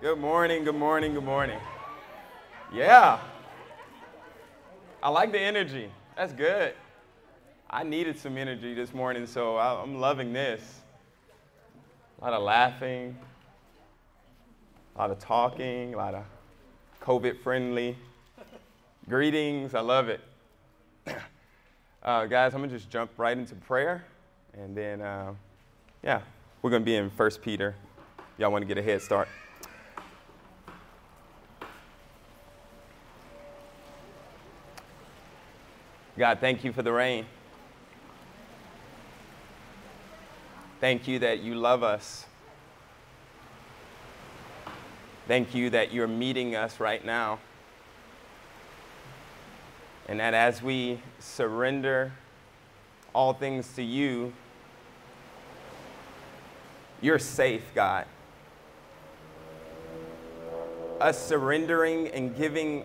Good morning, good morning, good morning. Yeah. I like the energy. That's good. I needed some energy this morning, so I'm loving this. A lot of laughing, a lot of talking, a lot of COVID friendly greetings. I love it. Uh, guys, I'm going to just jump right into prayer. And then, uh, yeah, we're going to be in 1 Peter. Y'all want to get a head start? God, thank you for the rain. Thank you that you love us. Thank you that you're meeting us right now. And that as we surrender all things to you, you're safe, God. Us surrendering and giving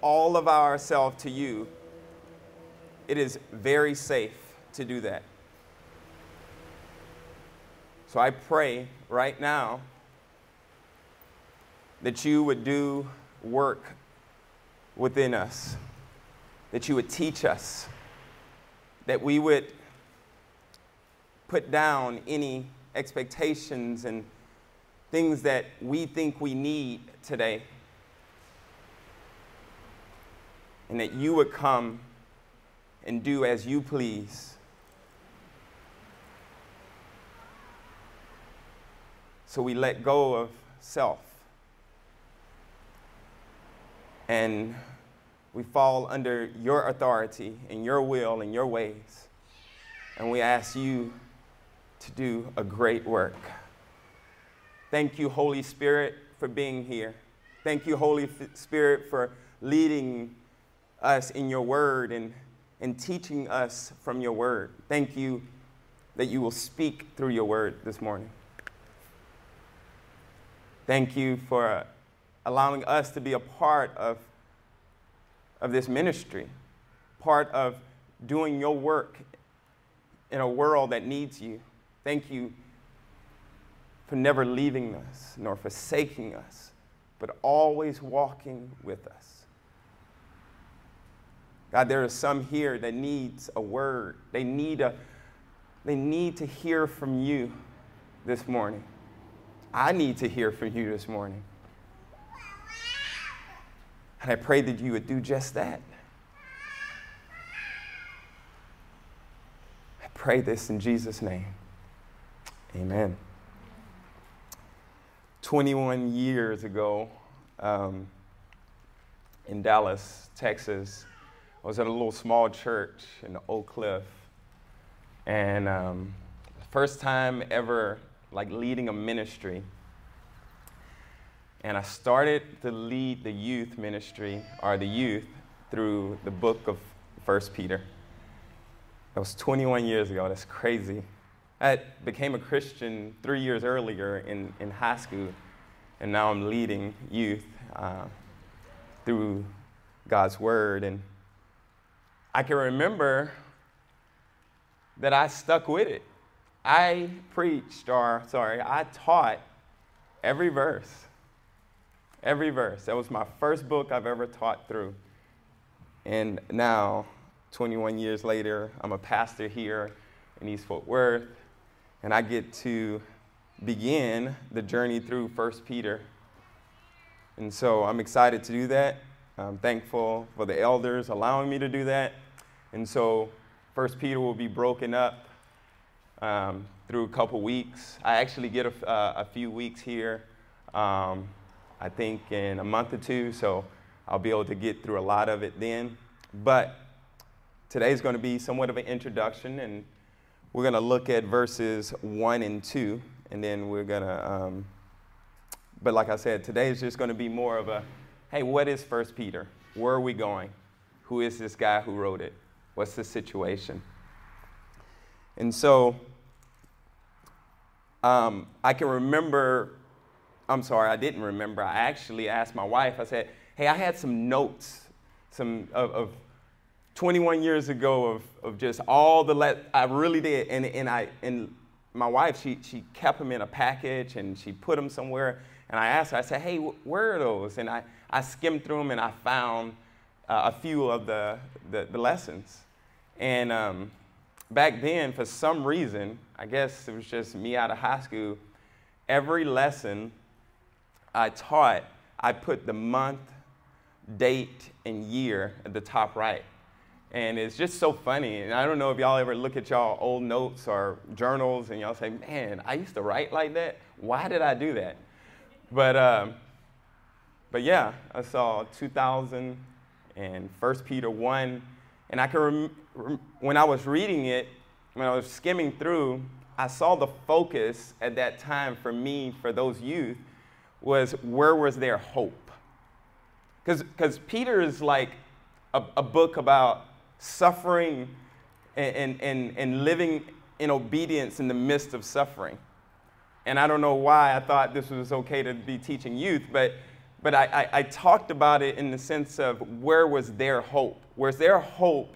all of ourselves to you, it is very safe to do that. So I pray right now that you would do work within us, that you would teach us, that we would put down any expectations and things that we think we need today. And that you would come and do as you please. So we let go of self. And we fall under your authority and your will and your ways. And we ask you to do a great work. Thank you, Holy Spirit, for being here. Thank you, Holy Spirit, for leading us in your word and, and teaching us from your word. Thank you that you will speak through your word this morning. Thank you for allowing us to be a part of, of this ministry, part of doing your work in a world that needs you. Thank you for never leaving us nor forsaking us, but always walking with us. God, there are some here that needs a word. They need a they need to hear from you this morning. I need to hear from you this morning. And I pray that you would do just that. I pray this in Jesus' name. Amen. 21 years ago, um, in Dallas, Texas, I was at a little small church in Oak Cliff. And um, first time ever like leading a ministry. And I started to lead the youth ministry, or the youth, through the book of First Peter. That was 21 years ago. That's crazy. I became a Christian three years earlier in, in high school, and now I'm leading youth uh, through God's Word. And I can remember that I stuck with it. I preached, or sorry, I taught every verse. Every verse. That was my first book I've ever taught through. And now, 21 years later, I'm a pastor here in East Fort Worth and I get to begin the journey through 1 Peter. And so I'm excited to do that. I'm thankful for the elders allowing me to do that. And so First Peter will be broken up um, through a couple weeks. I actually get a, uh, a few weeks here, um, I think in a month or two, so I'll be able to get through a lot of it then. But today's going to be somewhat of an introduction and we're going to look at verses 1 and 2, and then we're going to, um, but like I said, today is just going to be more of a hey, what is First Peter? Where are we going? Who is this guy who wrote it? What's the situation? And so um, I can remember, I'm sorry, I didn't remember. I actually asked my wife, I said, hey, I had some notes some of, of 21 years ago of, of just all the let I really did. And, and, I, and my wife, she, she kept them in a package and she put them somewhere. And I asked her, I said, hey, where are those? And I, I skimmed through them and I found uh, a few of the, the, the lessons. And um, back then, for some reason, I guess it was just me out of high school, every lesson I taught, I put the month, date, and year at the top right. And it's just so funny. And I don't know if y'all ever look at y'all old notes or journals and y'all say, man, I used to write like that. Why did I do that? But, um, but yeah, I saw 2000 and 1 Peter 1. And I can rem- rem- when I was reading it, when I was skimming through, I saw the focus at that time for me, for those youth, was where was their hope? Because Peter is like a, a book about suffering and, and, and living in obedience in the midst of suffering. And I don't know why I thought this was okay to be teaching youth, but, but I, I, I talked about it in the sense of where was their hope? Where's their hope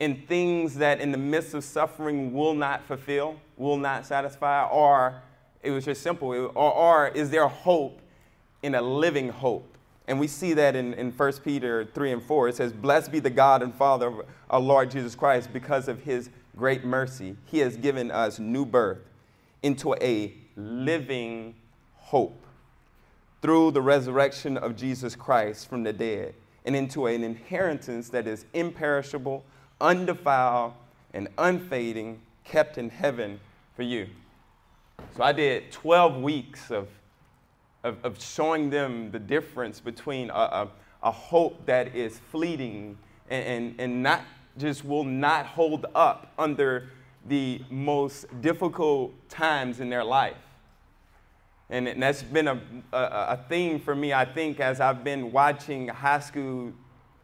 in things that in the midst of suffering will not fulfill, will not satisfy, or it was just simple, or, or is there hope in a living hope? And we see that in, in 1 Peter 3 and 4. It says, Blessed be the God and Father of our Lord Jesus Christ, because of his great mercy. He has given us new birth into a living hope through the resurrection of Jesus Christ from the dead, and into an inheritance that is imperishable, undefiled, and unfading, kept in heaven for you. So I did 12 weeks of of, of showing them the difference between a, a, a hope that is fleeting and, and, and not just will not hold up under the most difficult times in their life. And, and that's been a, a, a, theme for me, I think, as I've been watching high school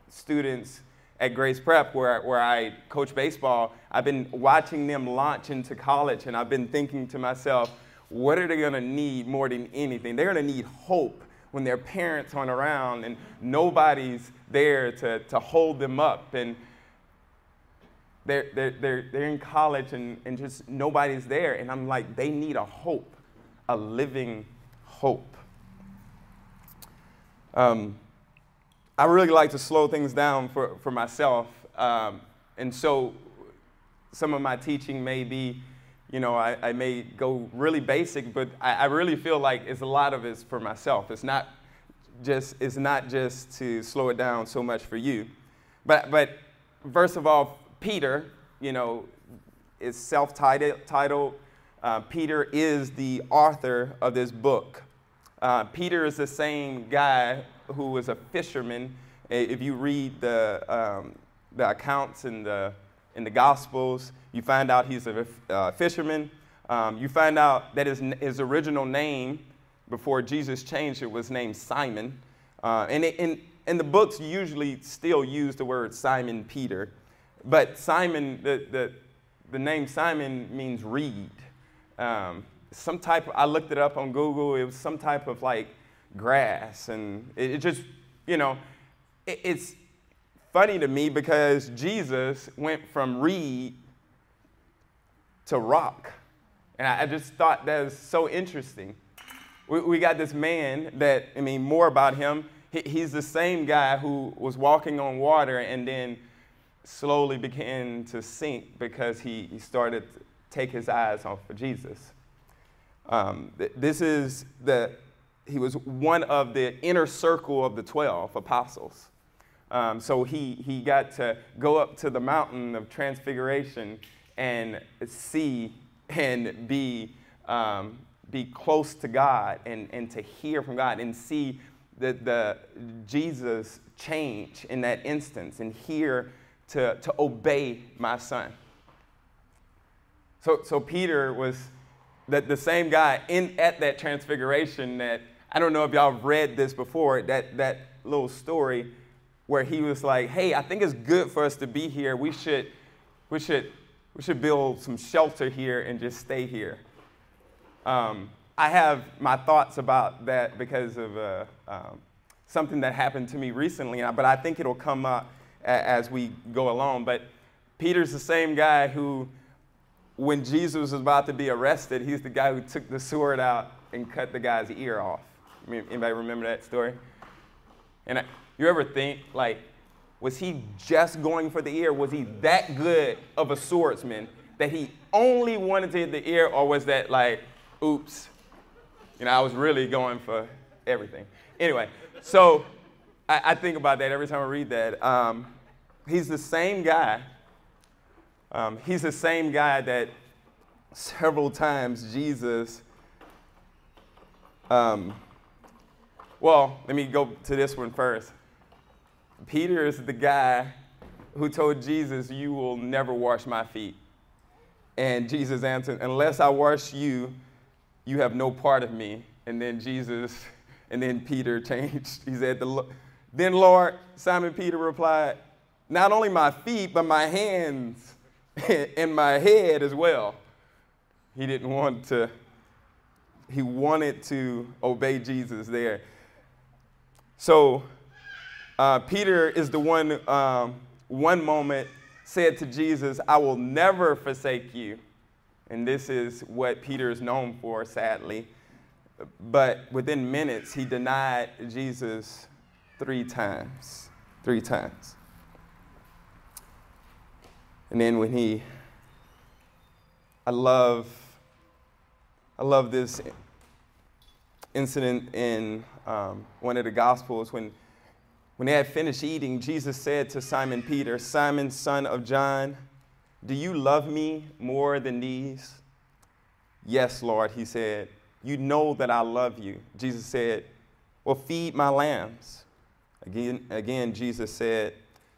students at Grace Prep, where, where I coach baseball. I've been watching them launch into college, and I've been thinking to myself, what are they going to need more than anything? They're going to need hope when their parents aren't around and nobody's there to, to hold them up. And they're, they're, they're, they're in college and, and just nobody's there. And I'm like, they need a hope, a living hope. Um, I really like to slow things down for, for myself. Um, and so some of my teaching may be you know, I, I may go really basic, but I, I really feel like it's a lot of it's for myself. It's not just it's not just to slow it down so much for you. But but first of all, Peter, you know, is self-titled. Uh, Peter is the author of this book. Uh, Peter is the same guy who was a fisherman. If you read the um, the accounts in the in the Gospels. You find out he's a uh, fisherman. Um, you find out that his, his original name, before Jesus changed it, was named Simon. Uh, and, it, and, and the books usually still use the word Simon Peter. But Simon, the, the, the name Simon means reed. Um, some type, of, I looked it up on Google, it was some type of like grass. And it, it just, you know, it, it's, funny to me because Jesus went from reed to rock. And I, just thought that was so interesting. We, we, got this man that, I mean, more about him. He, he's the same guy who was walking on water and then slowly began to sink because he, he started take his eyes off of Jesus. Um, this is the, he was one of the inner circle of the 12 apostles. Um, so he, he got to go up to the mountain of transfiguration and see and be, um, be close to God and, and to hear from God and see the, the Jesus change in that instance and hear to, to obey my son. So, so Peter was the, the same guy in, at that transfiguration that, I don't know if y'all read this before, that, that little story where he was like, hey, I think it's good for us to be here. We should, we should, we should build some shelter here and just stay here. Um, I have my thoughts about that because of uh, um, something that happened to me recently, but I think it'll come up as we go along. But Peter's the same guy who, when Jesus was about to be arrested, he's the guy who took the sword out and cut the guy's ear off. Anybody remember that story? And I, you ever think, like, was he just going for the ear? Was he that good of a swordsman that he only wanted to hit the ear, or was that like, oops, you know, I was really going for everything? Anyway, so I, I think about that every time I read that. Um, he's the same guy. Um, he's the same guy that several times Jesus. Um, well, let me go to this one first. Peter is the guy who told Jesus, You will never wash my feet. And Jesus answered, Unless I wash you, you have no part of me. And then Jesus, and then Peter changed. He said, Then Lord, Simon Peter replied, Not only my feet, but my hands and my head as well. He didn't want to, he wanted to obey Jesus there. So uh, Peter is the one, um, one moment said to Jesus, I will never forsake you. And this is what Peter is known for, sadly. But within minutes, he denied Jesus three times. Three times. And then when he, I love, I love this incident in um, one of the Gospels when, when they had finished eating, Jesus said to Simon Peter, Simon, son of John, do you love me more than these? Yes, Lord, he said. You know that I love you. Jesus said, Well, feed my lambs. Again, again, Jesus said,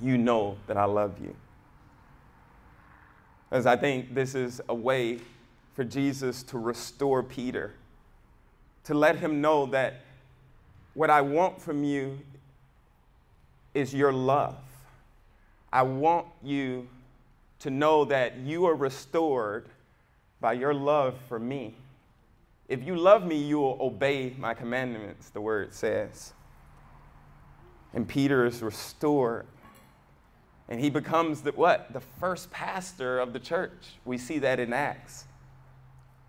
You know that I love you. As I think this is a way for Jesus to restore Peter, to let him know that what I want from you is your love. I want you to know that you are restored by your love for me. If you love me, you will obey my commandments, the word says. And Peter is restored. And he becomes the what? The first pastor of the church. We see that in Acts.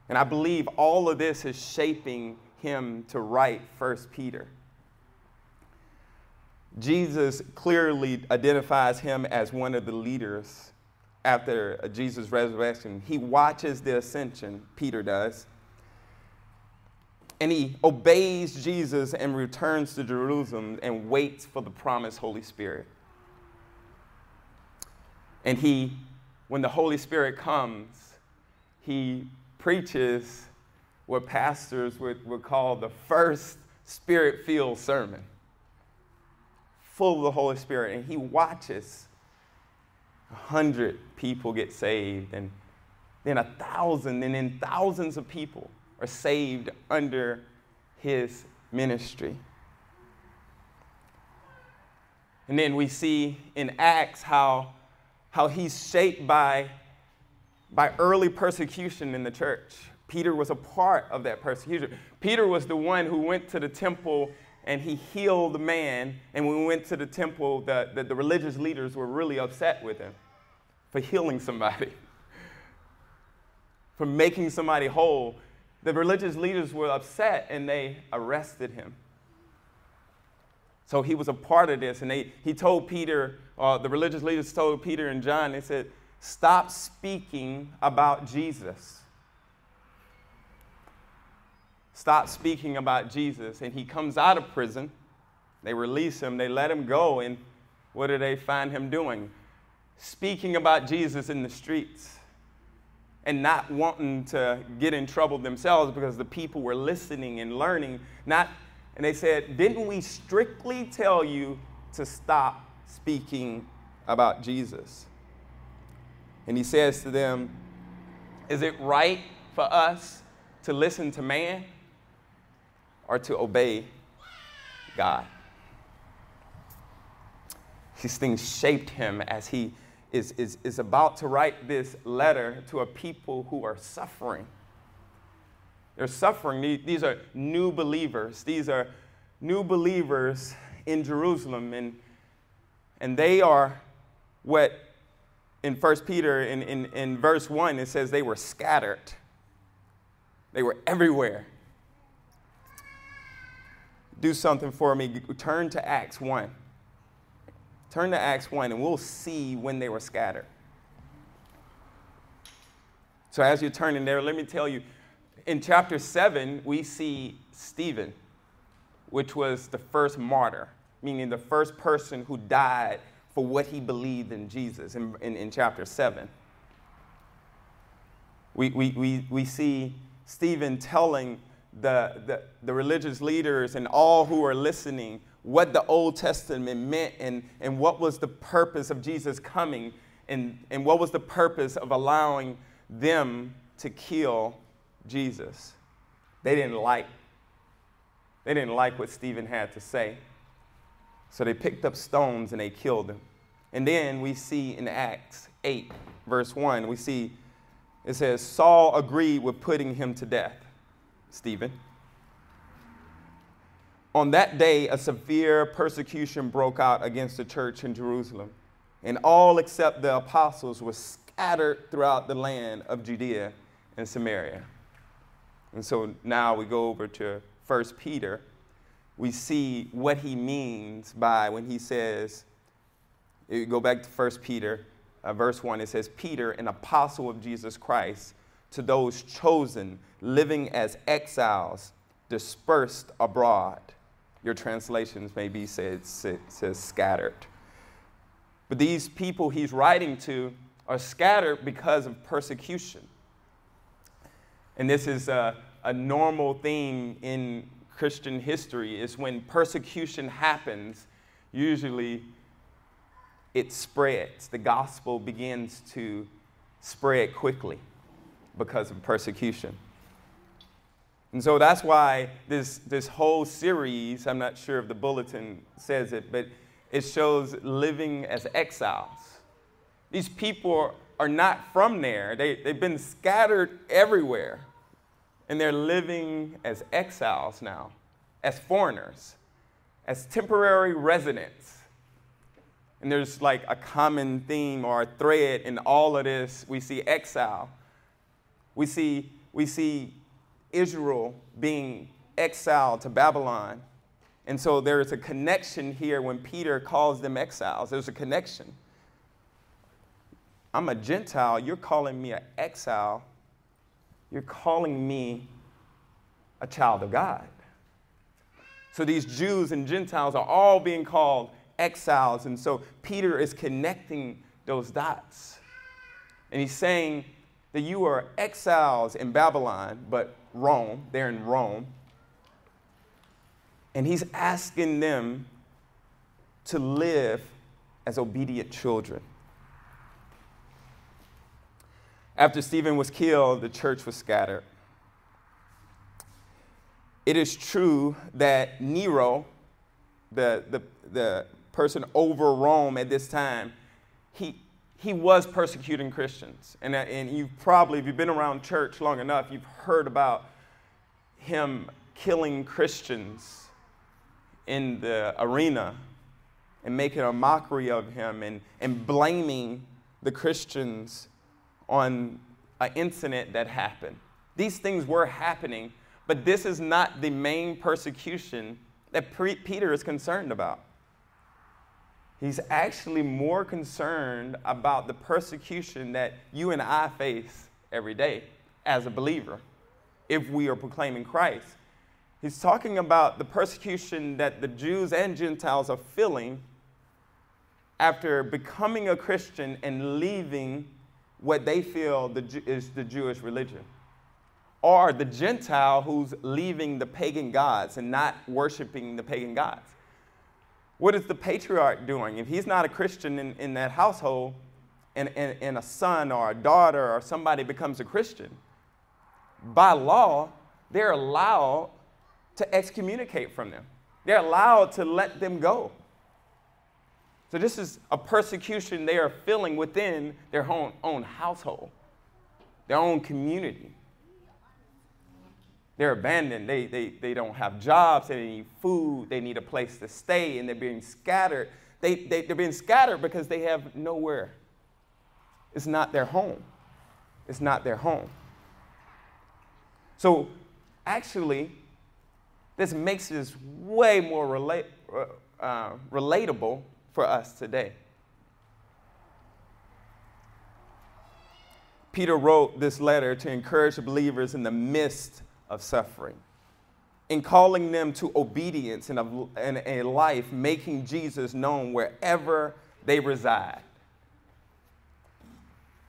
And I believe all of this is shaping him to write First Peter. Jesus clearly identifies him as one of the leaders after Jesus' resurrection. He watches the ascension, Peter does, and he obeys Jesus and returns to Jerusalem and waits for the promised Holy Spirit. And he, when the Holy Spirit comes, he preaches what pastors would, would call the first spirit filled sermon full of the Holy Spirit, and he watches a hundred people get saved, and then a thousand, and then thousands of people are saved under his ministry. And then we see in Acts how, how he's shaped by, by early persecution in the church. Peter was a part of that persecution. Peter was the one who went to the temple and he healed the man. And when we went to the temple, the, the, the religious leaders were really upset with him for healing somebody, for making somebody whole. The religious leaders were upset and they arrested him. So he was a part of this. And they, he told Peter, uh, the religious leaders told Peter and John, they said, Stop speaking about Jesus. Stop speaking about Jesus. And he comes out of prison. They release him, they let him go. And what do they find him doing? Speaking about Jesus in the streets and not wanting to get in trouble themselves because the people were listening and learning. Not, and they said, Didn't we strictly tell you to stop speaking about Jesus? And he says to them, Is it right for us to listen to man or to obey God. These things shaped him as he is, is, is about to write this letter to a people who are suffering. They're suffering. These are new believers. These are new believers in Jerusalem. And, and they are what in 1 Peter, in, in, in verse 1, it says they were scattered, they were everywhere. Do something for me. Turn to Acts 1. Turn to Acts 1, and we'll see when they were scattered. So, as you're turning there, let me tell you in chapter 7, we see Stephen, which was the first martyr, meaning the first person who died for what he believed in Jesus in, in, in chapter 7. We, we, we, we see Stephen telling the, the, the religious leaders and all who are listening what the Old Testament meant and, and what was the purpose of Jesus coming and, and what was the purpose of allowing them to kill Jesus. They didn't like they didn't like what Stephen had to say. So they picked up stones and they killed him. And then we see in Acts 8, verse 1, we see it says, Saul agreed with putting him to death, Stephen. On that day, a severe persecution broke out against the church in Jerusalem, and all except the apostles were scattered throughout the land of Judea and Samaria. And so now we go over to 1 Peter we see what he means by when he says, you go back to 1 Peter, uh, verse 1, it says, Peter, an apostle of Jesus Christ, to those chosen, living as exiles, dispersed abroad. Your translations maybe says, says scattered. But these people he's writing to are scattered because of persecution. And this is a, a normal thing in Christian history is when persecution happens, usually it spreads. The gospel begins to spread quickly because of persecution. And so that's why this, this whole series, I'm not sure if the bulletin says it, but it shows living as exiles. These people are not from there, they, they've been scattered everywhere and they're living as exiles now, as foreigners, as temporary residents. And there's like a common theme or a thread in all of this. We see exile. We see, we see Israel being exiled to Babylon. And so there is a connection here when Peter calls them exiles. There's a connection. I'm a Gentile. You're calling me an exile you're calling me a child of God. So these Jews and Gentiles are all being called exiles. And so Peter is connecting those dots. And he's saying that you are exiles in Babylon, but Rome, they're in Rome. And he's asking them to live as obedient children. After Stephen was killed, the church was scattered. It is true that Nero, the, the, the person over Rome at this time, he, he was persecuting Christians. And, uh, and you've probably, if you've been around church long enough, you've heard about him killing Christians in the arena and making a mockery of him and, and blaming the Christians on an incident that happened. These things were happening, but this is not the main persecution that Peter is concerned about. He's actually more concerned about the persecution that you and I face every day as a believer if we are proclaiming Christ. He's talking about the persecution that the Jews and Gentiles are feeling after becoming a Christian and leaving what they feel the, is the Jewish religion. Or the Gentile who's leaving the pagan gods and not worshiping the pagan gods. What is the patriarch doing? If he's not a Christian in, in that household and, and, and a son or a daughter or somebody becomes a Christian, by law, they're allowed to excommunicate from them. They're allowed to let them go. So, this is a persecution they are feeling within their own, own household, their own community. They're abandoned. They, they, they don't have jobs. They need food. They need a place to stay, and they're being scattered. They, they, they're being scattered because they have nowhere. It's not their home. It's not their home. So, actually, this makes this way more relate, uh, relatable for us today. Peter wrote this letter to encourage believers in the midst of suffering, in calling them to obedience in a, in a life making Jesus known wherever they reside.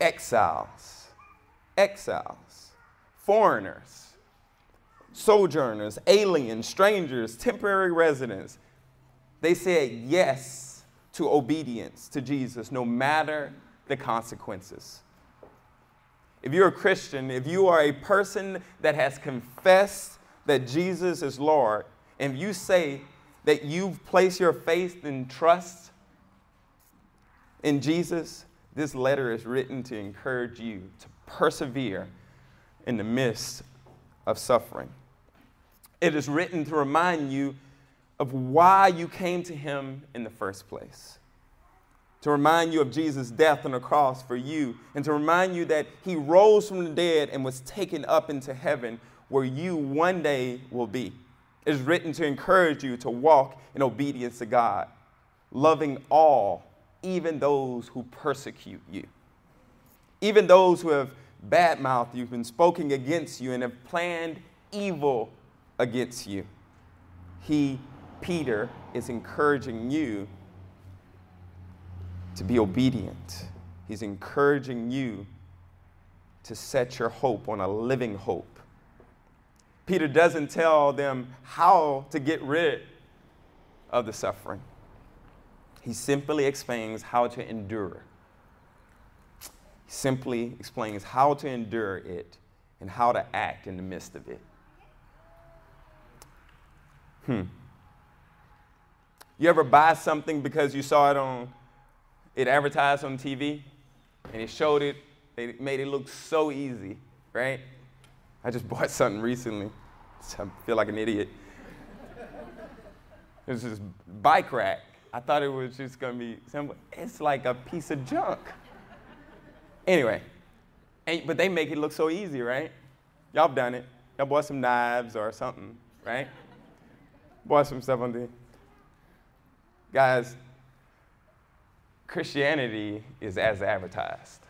Exiles, exiles, foreigners, sojourners, aliens, strangers, temporary residents, they said yes to obedience to Jesus no matter the consequences. If you're a Christian, if you are a person that has confessed that Jesus is Lord, and you say that you've placed your faith and trust in Jesus, this letter is written to encourage you to persevere in the midst of suffering. It is written to remind you of why you came to him in the first place. To remind you of Jesus' death on the cross for you, and to remind you that he rose from the dead and was taken up into heaven where you one day will be. It is written to encourage you to walk in obedience to God, loving all, even those who persecute you, even those who have badmouthed you and spoken against you and have planned evil against you. He, Peter, is encouraging you to be obedient. He's encouraging you to set your hope on a living hope. Peter doesn't tell them how to get rid of the suffering. He simply explains how to endure. He simply explains how to endure it and how to act in the midst of it. Hmm. You ever buy something because you saw it on, it advertised on TV and it showed it, they made it look so easy, right? I just bought something recently. I feel like an idiot. It was this bike rack. I thought it was just gonna be simple. It's like a piece of junk. Anyway, and, but they make it look so easy, right? Y'all done it. Y'all bought some knives or something, right? Bought some stuff on the. Guys, Christianity is as advertised.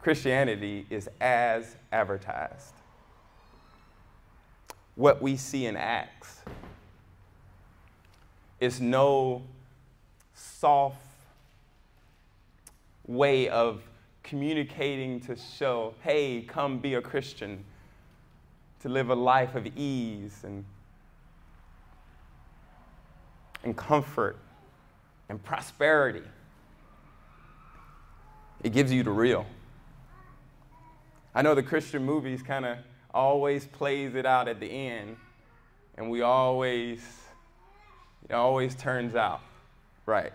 Christianity is as advertised. What we see in Acts is no soft way of communicating to show, hey, come be a Christian to live a life of ease and, and comfort and prosperity. It gives you the real. I know the Christian movies kind of always plays it out at the end, and we always, it always turns out right.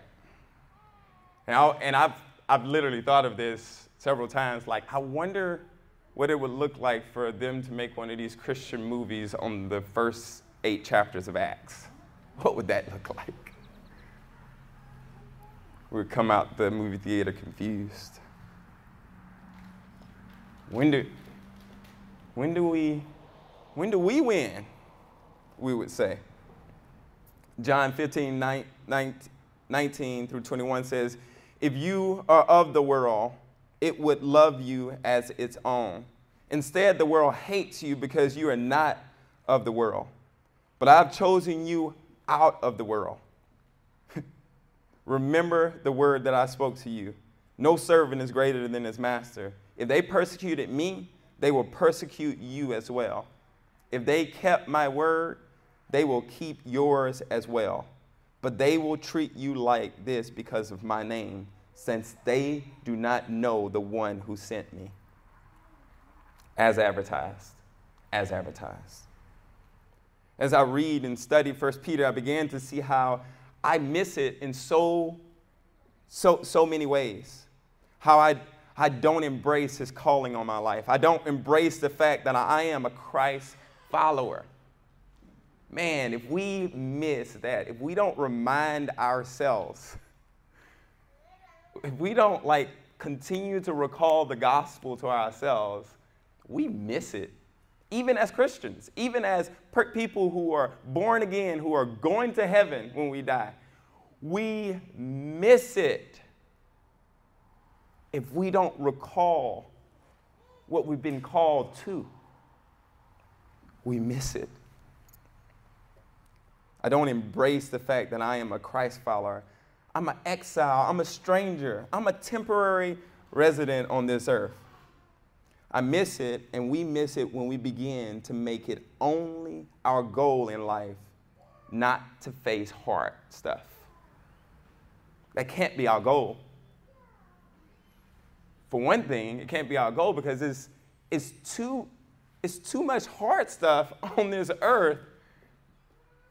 And, I, and I've, I've literally thought of this several times, like, I wonder what it would look like for them to make one of these Christian movies on the first eight chapters of Acts. What would that look like? We would come out the movie theater confused. When do, when do we, when do we win? We would say. John 15, 19, 19 through 21 says, If you are of the world, it would love you as its own. Instead, the world hates you because you are not of the world. But I've chosen you out of the world. Remember the word that I spoke to you. No servant is greater than his master. If they persecuted me, they will persecute you as well. If they kept my word, they will keep yours as well. But they will treat you like this because of my name since they do not know the one who sent me. As advertised. as advertised. As I read and study First Peter, I began to see how I miss it in so, so, so many ways. How I, I don't embrace his calling on my life. I don't embrace the fact that I am a Christ follower. Man, if we miss that, if we don't remind ourselves, if we don't like continue to recall the gospel to ourselves, we miss it. Even as Christians, even as people who are born again, who are going to heaven when we die, we miss it if we don't recall what we've been called to. We miss it. I don't embrace the fact that I am a Christ follower. I'm an exile. I'm a stranger. I'm a temporary resident on this earth. I miss it, and we miss it when we begin to make it only our goal in life not to face hard stuff. That can't be our goal. For one thing, it can't be our goal because it's, it's, too, it's too much hard stuff on this earth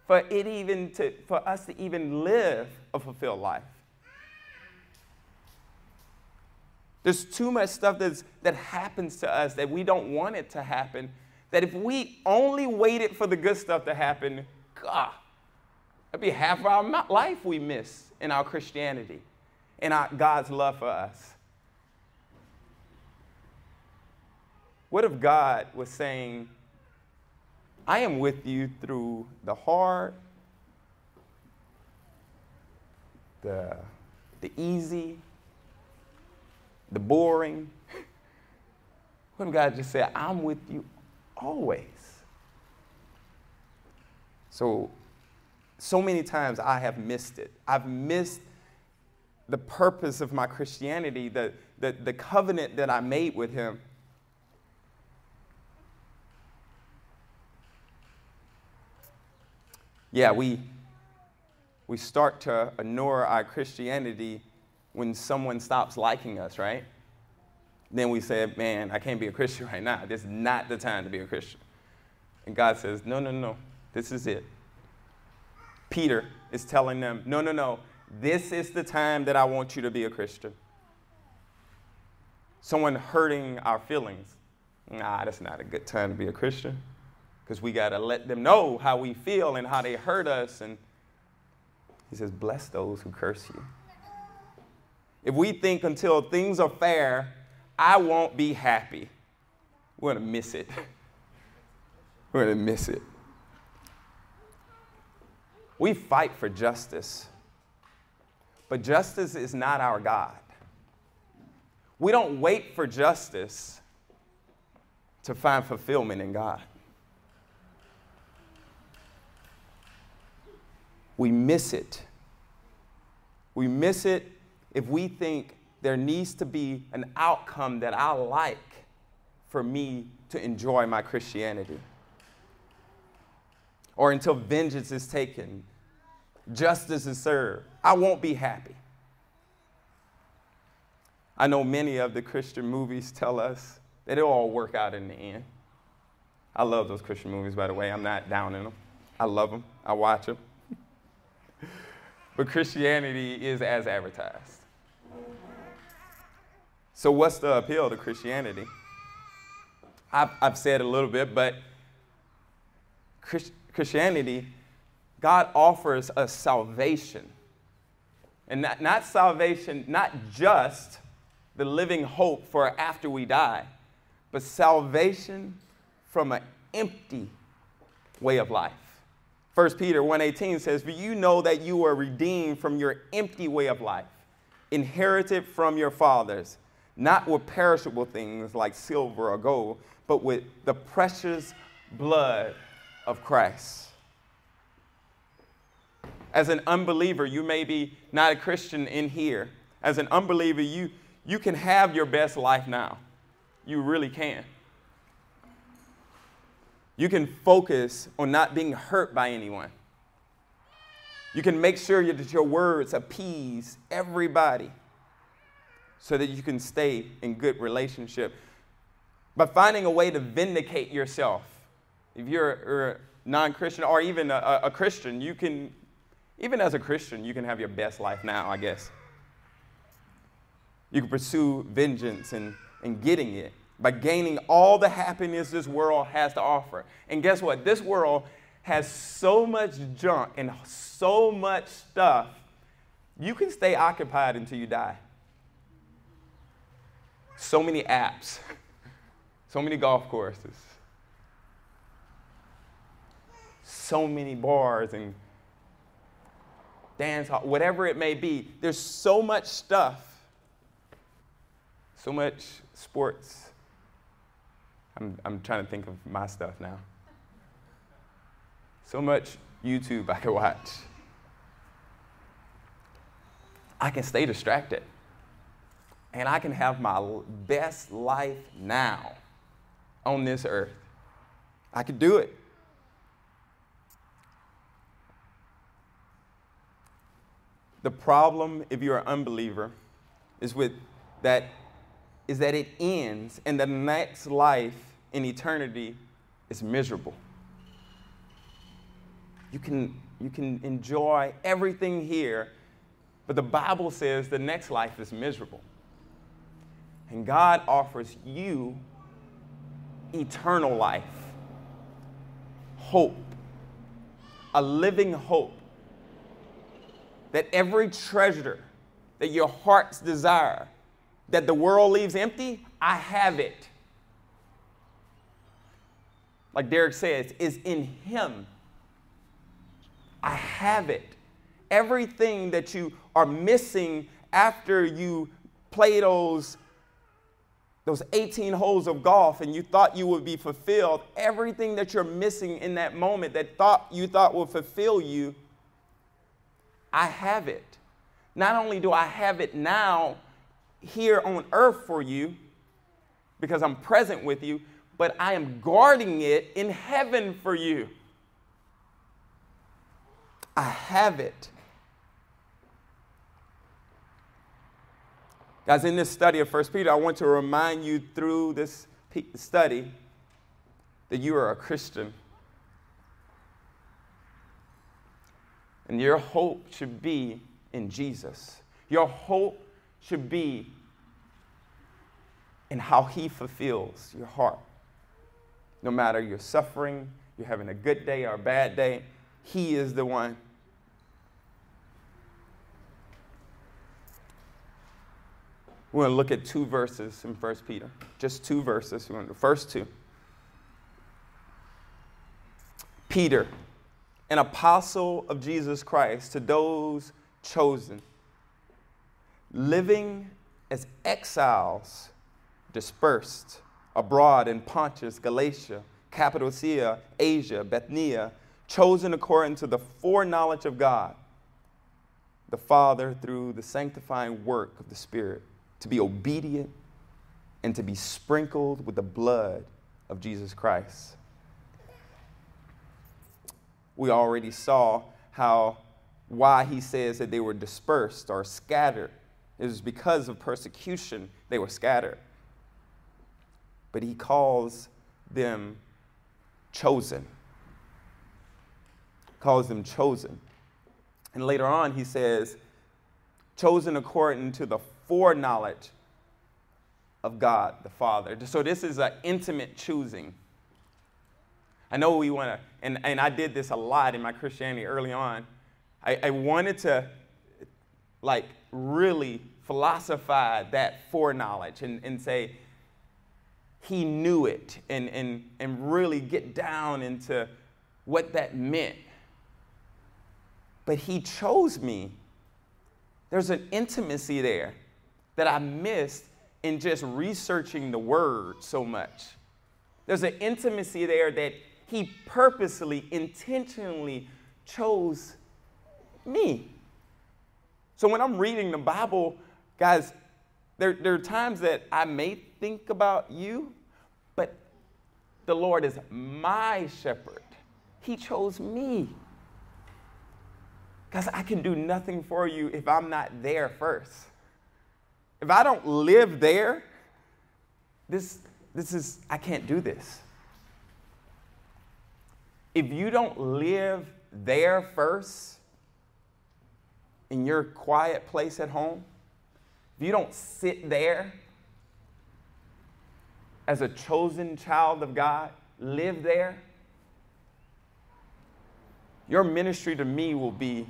for it even to, for us to even live a fulfilled life. There's too much stuff that's, that happens to us that we don't want it to happen. That if we only waited for the good stuff to happen, God, that'd be half of our life we miss in our Christianity and our, God's love for us. What if God was saying, I am with you through the hard, the, the easy, the boring. If God just said, I'm with you always? So, so many times I have missed it. I've missed the purpose of my Christianity, the, the, the covenant that I made with Him. Yeah, we, we start to ignore our Christianity when someone stops liking us, right? Then we say, man, I can't be a Christian right now. This is not the time to be a Christian. And God says, no, no, no, this is it. Peter is telling them, no, no, no, this is the time that I want you to be a Christian. Someone hurting our feelings. Nah, that's not a good time to be a Christian because we got to let them know how we feel and how they hurt us. And he says, bless those who curse you. If we think until things are fair, I won't be happy, we're going to miss it. We're going to miss it. We fight for justice, but justice is not our God. We don't wait for justice to find fulfillment in God. We miss it. We miss it if we think there needs to be an outcome that I like for me to enjoy my Christianity. Or until vengeance is taken, justice is served, I won't be happy. I know many of the Christian movies tell us that it'll all work out in the end. I love those Christian movies, by the way. I'm not down in them. I love them. I watch them. but Christianity is as advertised. So, what's the appeal to Christianity? I've, I've said a little bit, but Christ, Christianity, God offers us salvation. And not, not salvation, not just the living hope for after we die, but salvation from an empty way of life. 1 Peter 1:18 says, "For you know that you were redeemed from your empty way of life, inherited from your fathers." Not with perishable things like silver or gold, but with the precious blood of Christ. As an unbeliever, you may be not a Christian in here. As an unbeliever, you, you can have your best life now. You really can. You can focus on not being hurt by anyone. You can make sure that your words appease everybody so that you can stay in good relationship. By finding a way to vindicate yourself If you're, a non Christian or even a, a Christian, you can, even as a Christian, you can have your best life now, I guess. You can pursue vengeance and, and getting it by gaining all the happiness this world has to offer. And guess what? This world has so much junk and so much stuff, you can stay occupied until you die. So many apps, so many golf courses, so many bars and dance hall, whatever it may be. There's so much stuff, so much sports. I'm, I'm trying to think of my stuff now. So much YouTube I can watch. I can stay distracted. And I can have my best life now on this earth. I could do it. The problem, if you're an unbeliever, is with that is that it ends and the next life in eternity is miserable. You can, you can enjoy everything here, but the Bible says the next life is miserable. And God offers you eternal life, hope, a living hope that every treasure that your heart's desire, that the world leaves empty, I have it. Like Derek says, is in Him. I have it. Everything that you are missing after you play those, those 18 holes of golf and you thought you would be fulfilled, everything that you're missing in that moment that thought you thought would fulfill you I have it. Not only do I have it now here on earth for you, because I'm present with you, but I am guarding it in heaven for you. I have it. Guys, in this study of 1 Peter, I want to remind you through this study that you are a Christian. And your hope should be in Jesus. Your hope should be in how He fulfills your heart. No matter you're suffering, you're having a good day or a bad day, He is the one. We're going to look at two verses in 1 Peter. Just two verses. We're going to the first two. Peter an apostle of Jesus Christ to those chosen, living as exiles dispersed abroad in Pontus, Galatia, Cappadocia, Asia, Bithynia, chosen according to the foreknowledge of God, the Father, through the sanctifying work of the Spirit, to be obedient and to be sprinkled with the blood of Jesus Christ we already saw how why he says that they were dispersed or scattered. It was because of persecution they were scattered. But he calls them chosen. Calls them chosen. And later on, he says, chosen according to the foreknowledge of God the Father. So this is an intimate choosing. I know we want to, and, and I did this a lot in my Christianity early on. I, I wanted to, like, really philosophize that foreknowledge and, and say, he knew it and, and, and really get down into what that meant. But he chose me. There's an intimacy there that I missed in just researching the word so much. There's an intimacy there that he purposely, intentionally chose me. So when I'm reading the Bible, guys, there, there are times that I may think about you, but the Lord is my shepherd. He chose me. Because I can do nothing for you if I'm not there first. If I don't live there, this, this is, I can't do this. if you don't live there first, in your quiet place at home, if you don't sit there as a chosen child of God, live there, your ministry to me will be,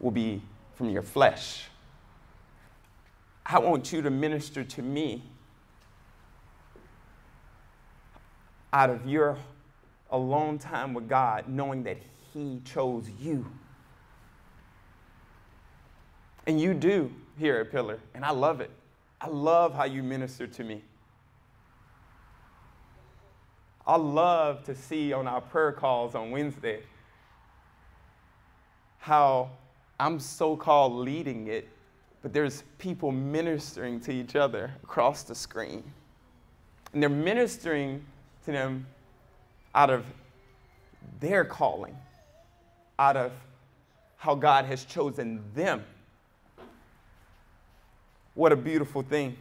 will be from your flesh. I want you to minister to me out of your alone time with God, knowing that He chose you. And you do here at Pillar, and I love it. I love how you minister to me. I love to see on our prayer calls on Wednesday how I'm so called leading it, but there's people ministering to each other across the screen. And they're ministering to them out of their calling, out of how God has chosen them. What a beautiful thing.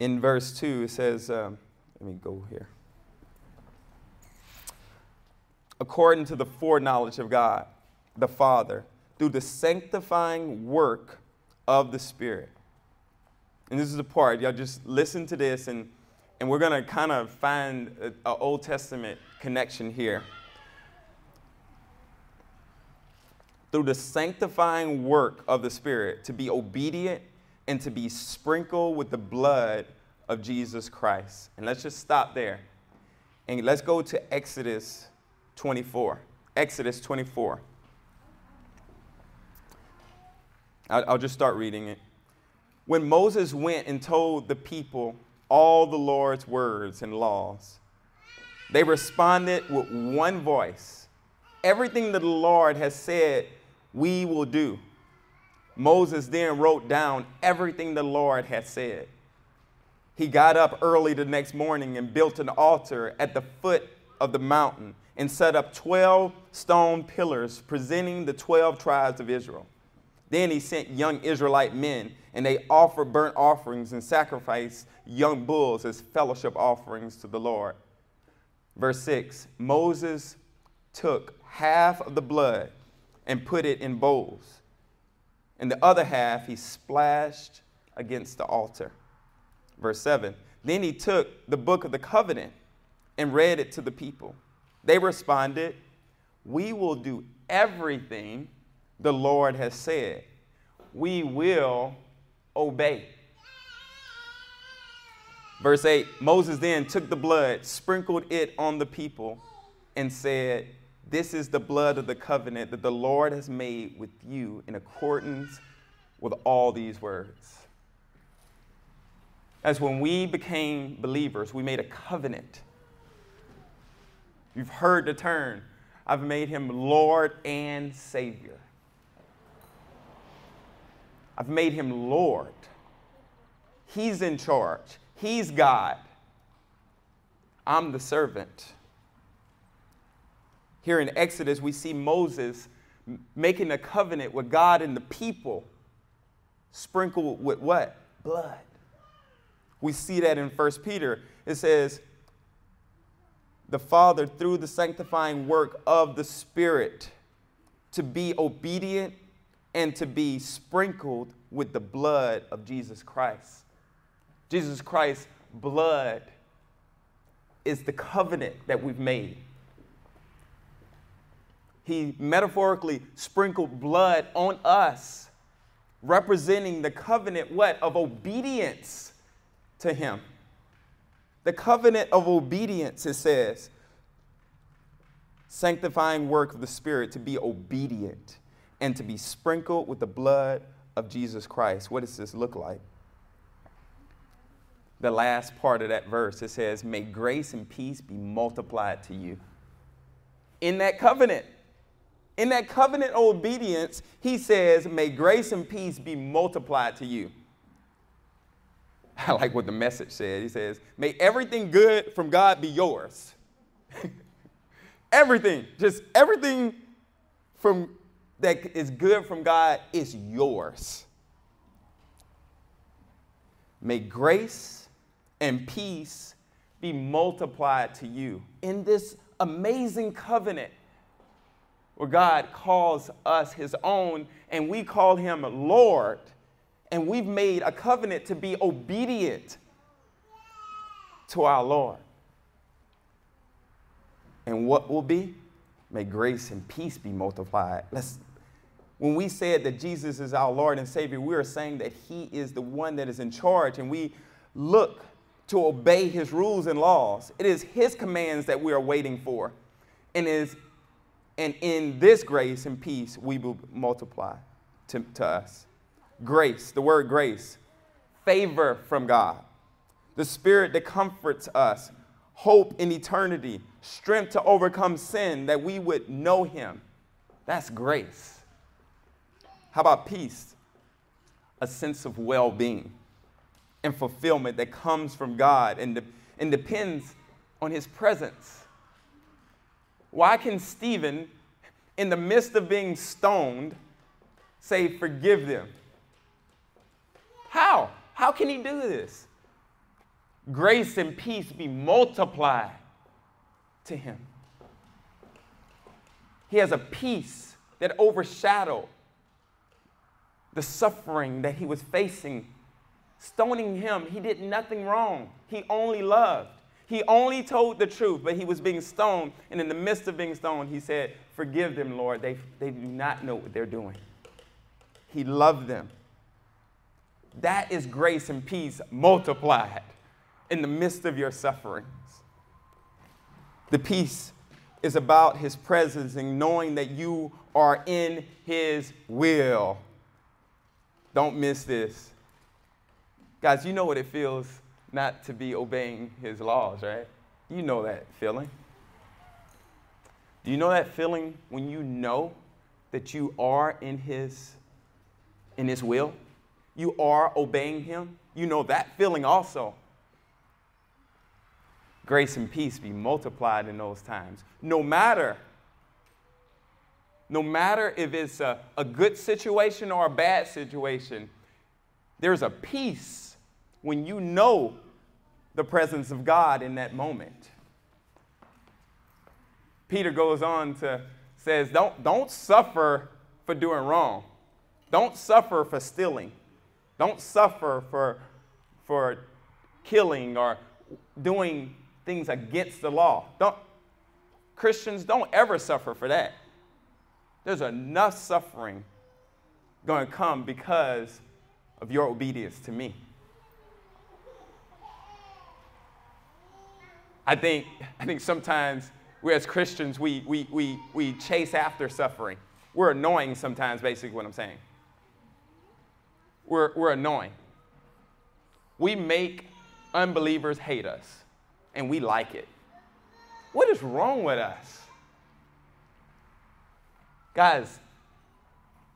In verse 2, it says, um, let me go here according to the foreknowledge of God the Father through the sanctifying work of the Spirit. And this is the part, y'all just listen to this, and, and we're going to kind of find an Old Testament connection here. Through the sanctifying work of the Spirit, to be obedient and to be sprinkled with the blood of Jesus Christ. And let's just stop there. And let's go to Exodus 24. Exodus 24. I'll, I'll just start reading it. When Moses went and told the people all the Lord's words and laws, they responded with one voice Everything that the Lord has said, we will do. Moses then wrote down everything the Lord had said. He got up early the next morning and built an altar at the foot of the mountain and set up 12 stone pillars presenting the 12 tribes of Israel. Then he sent young Israelite men, and they offered burnt offerings and sacrificed young bulls as fellowship offerings to the Lord. Verse 6 Moses took half of the blood and put it in bowls, and the other half he splashed against the altar. Verse 7 Then he took the book of the covenant and read it to the people. They responded, We will do everything the Lord has said. We will obey. Verse 8 Moses then took the blood, sprinkled it on the people, and said, This is the blood of the covenant that the Lord has made with you in accordance with all these words. As when we became believers, we made a covenant You've heard the term. I've made him Lord and Savior. I've made him Lord. He's in charge, He's God. I'm the servant. Here in Exodus, we see Moses making a covenant with God and the people, sprinkled with what? Blood. We see that in 1 Peter. It says, the Father through the sanctifying work of the Spirit to be obedient and to be sprinkled with the blood of Jesus Christ. Jesus Christ's blood is the covenant that we've made. He metaphorically sprinkled blood on us, representing the covenant what? Of obedience to him. The covenant of obedience, it says, sanctifying work of the Spirit to be obedient and to be sprinkled with the blood of Jesus Christ. What does this look like? The last part of that verse, it says, May grace and peace be multiplied to you. In that covenant, in that covenant of obedience, he says, May grace and peace be multiplied to you. I like what the message said. He says, May everything good from God be yours. Everything, just everything from that is good from God is yours. May grace and peace be multiplied to you in this amazing covenant where God calls us his own and we call him Lord. And we've made a covenant to be obedient to our Lord. And what will be? May grace and peace be multiplied. Let's, when we said that Jesus is our Lord and Savior, we are saying that He is the one that is in charge, and we look to obey His rules and laws. It is His commands that we are waiting for. And, is, and in this grace and peace, we will multiply to, to us. Grace, the word grace, favor from God, the Spirit that comforts us, hope in eternity, strength to overcome sin, that we would know Him. That's grace. How about peace? A sense of well being and fulfillment that comes from God and, de- and depends on His presence. Why can Stephen, in the midst of being stoned, say, Forgive them? How? How can he do this? Grace and peace be multiplied to him. He has a peace that overshadowed the suffering that he was facing. Stoning him, he did nothing wrong. He only loved. He only told the truth, but he was being stoned. And in the midst of being stoned, he said, Forgive them, Lord. They, they do not know what they're doing. He loved them. That is grace and peace multiplied in the midst of your sufferings. The peace is about his presence and knowing that you are in his will. Don't miss this. Guys, you know what it feels not to be obeying his laws, right? You know that feeling. Do you know that feeling when you know that you are in his in his will? You are obeying him? You know that feeling also grace and peace be multiplied in those times. No matter, no matter if it's a, a good situation or a bad situation, there's a peace when you know the presence of God in that moment. Peter goes on to says, don't, don't suffer for doing wrong. Don't suffer for stealing. Don't suffer for, for killing or doing things against the law. Don't, Christians don't ever suffer for that. There's enough suffering going to come because of your obedience to me. I think, I think sometimes we as Christians, we, we, we, we chase after suffering. We're annoying sometimes, basically, what I'm saying. We're, we're annoying. We make unbelievers hate us and we like it. What is wrong with us? Guys,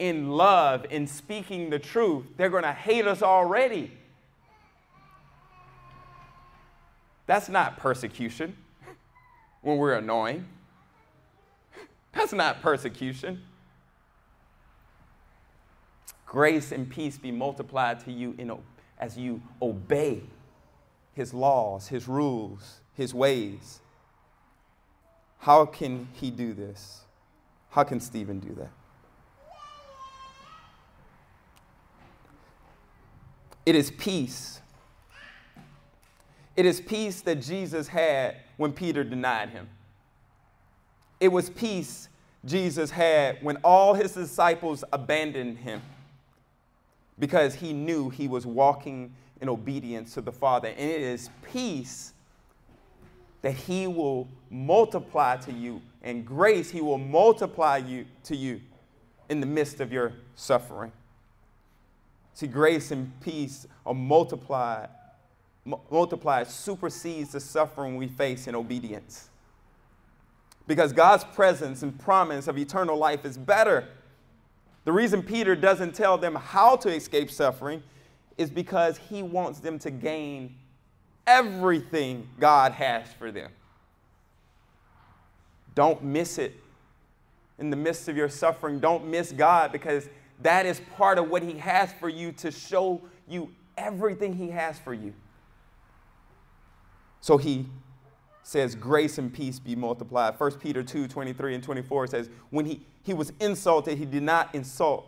in love, in speaking the truth, they're going to hate us already. That's not persecution when we're annoying. That's not persecution. Grace and peace be multiplied to you in, as you obey his laws, his rules, his ways. How can he do this? How can Stephen do that? It is peace. It is peace that Jesus had when Peter denied him. It was peace Jesus had when all his disciples abandoned him because he knew he was walking in obedience to the Father. And it is peace that He will multiply to you, and grace He will multiply you to you in the midst of your suffering. See, grace and peace are multiplied, multiplied, supersedes the suffering we face in obedience. Because God's presence and promise of eternal life is better. The reason Peter doesn't tell them how to escape suffering is because he wants them to gain everything God has for them. Don't miss it. In the midst of your suffering, don't miss God because that is part of what He has for you to show you everything He has for you. So He says, Grace and peace be multiplied. 1 Peter 2 23 and 24 says, When he, he was insulted, he did not insult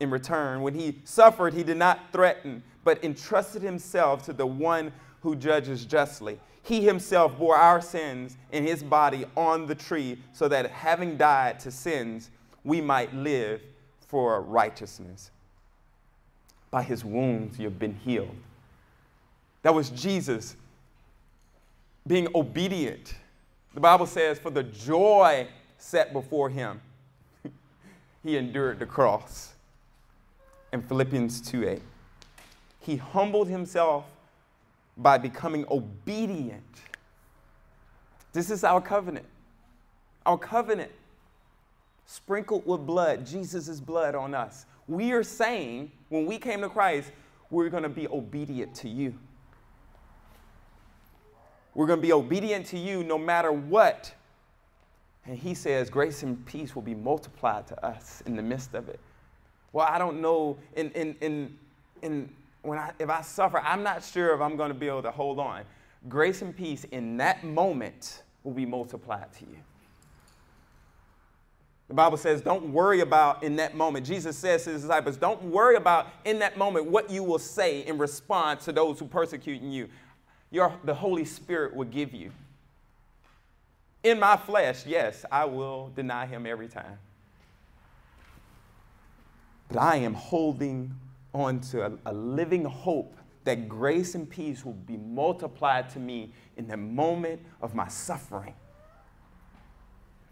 in return. When he suffered, he did not threaten, but entrusted himself to the one who judges justly. He himself bore our sins in his body on the tree, so that having died to sins, we might live for righteousness. By his wounds, you've been healed. That was Jesus being obedient. The Bible says, for the joy set before him, he endured the cross. In Philippians 2 8, he humbled himself by becoming obedient. This is our covenant. Our covenant, sprinkled with blood, Jesus' blood on us. We are saying, when we came to Christ, we're going to be obedient to you. We're going to be obedient to you no matter what. And he says, grace and peace will be multiplied to us in the midst of it. Well, I don't know. In, in, in, in when I, if I suffer, I'm not sure if I'm going to be able to hold on. Grace and peace in that moment will be multiplied to you. The Bible says, don't worry about in that moment. Jesus says to his disciples, don't worry about in that moment what you will say in response to those who persecute you. Your, the Holy Spirit will give you. In my flesh, yes, I will deny him every time. But I am holding on to a, a living hope that grace and peace will be multiplied to me in the moment of my suffering.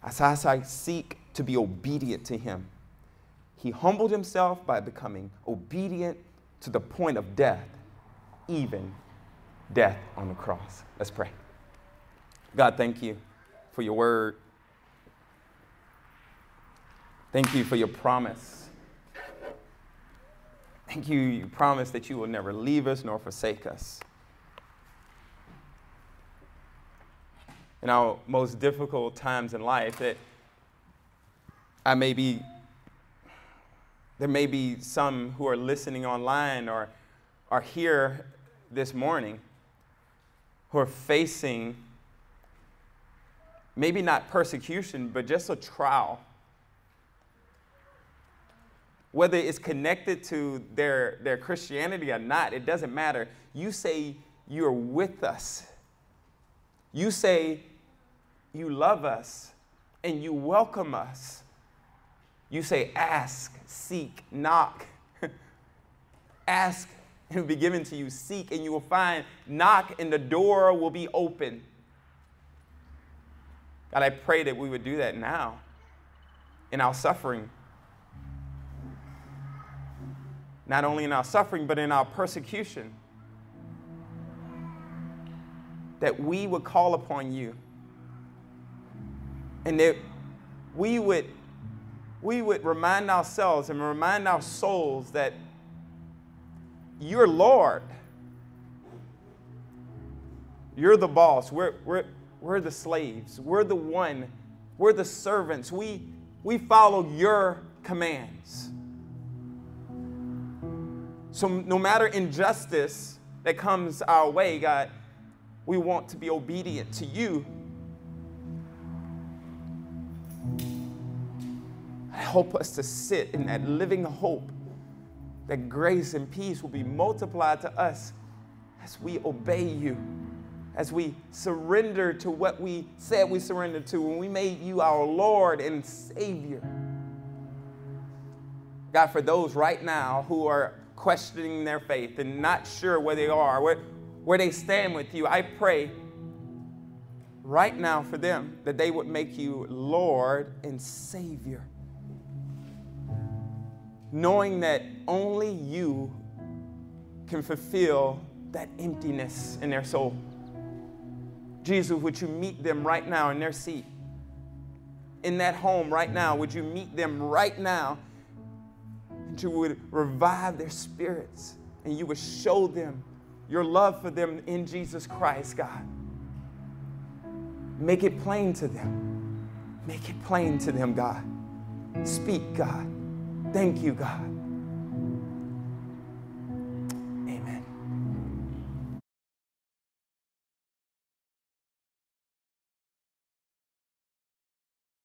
As I seek to be obedient to him, he humbled himself by becoming obedient to the point of death, even death on the cross. Let's pray. God, thank you for your word. Thank you for your promise. Thank you, you promise that you will never leave us nor forsake us. In our most difficult times in life, that I may be, there may be some who are listening online or are here this morning who are facing maybe not persecution, but just a trial. Whether it's connected to their, their Christianity or not, it doesn't matter. You say you're with us. You say you love us and you welcome us. You say, ask, seek, knock. ask it will be given to you. Seek and you will find. Knock and the door will be open. God, I pray that we would do that now in our suffering. Not only in our suffering, but in our persecution. That we would call upon you. And that we would, we would remind ourselves and remind our souls that you're Lord. You're the boss. We're, we're, we're the slaves. We're the one. We're the servants. We, we follow your commands. So, no matter injustice that comes our way, God, we want to be obedient to you. Help us to sit in that living hope that grace and peace will be multiplied to us as we obey you, as we surrender to what we said we surrendered to when we made you our Lord and Savior. God, for those right now who are questioning their faith and not sure where they are, where, where they stand with you, I pray right now for them that they would make you Lord and Savior knowing that only you can fulfill that emptiness in their soul. Jesus, would you meet them right now in their seat? In that home right now, would you meet them right now? And you would revive their spirits and you would show them your love for them in Jesus Christ, God. Make it plain to them. Make it plain to them, God. Speak, God. Thank you, God.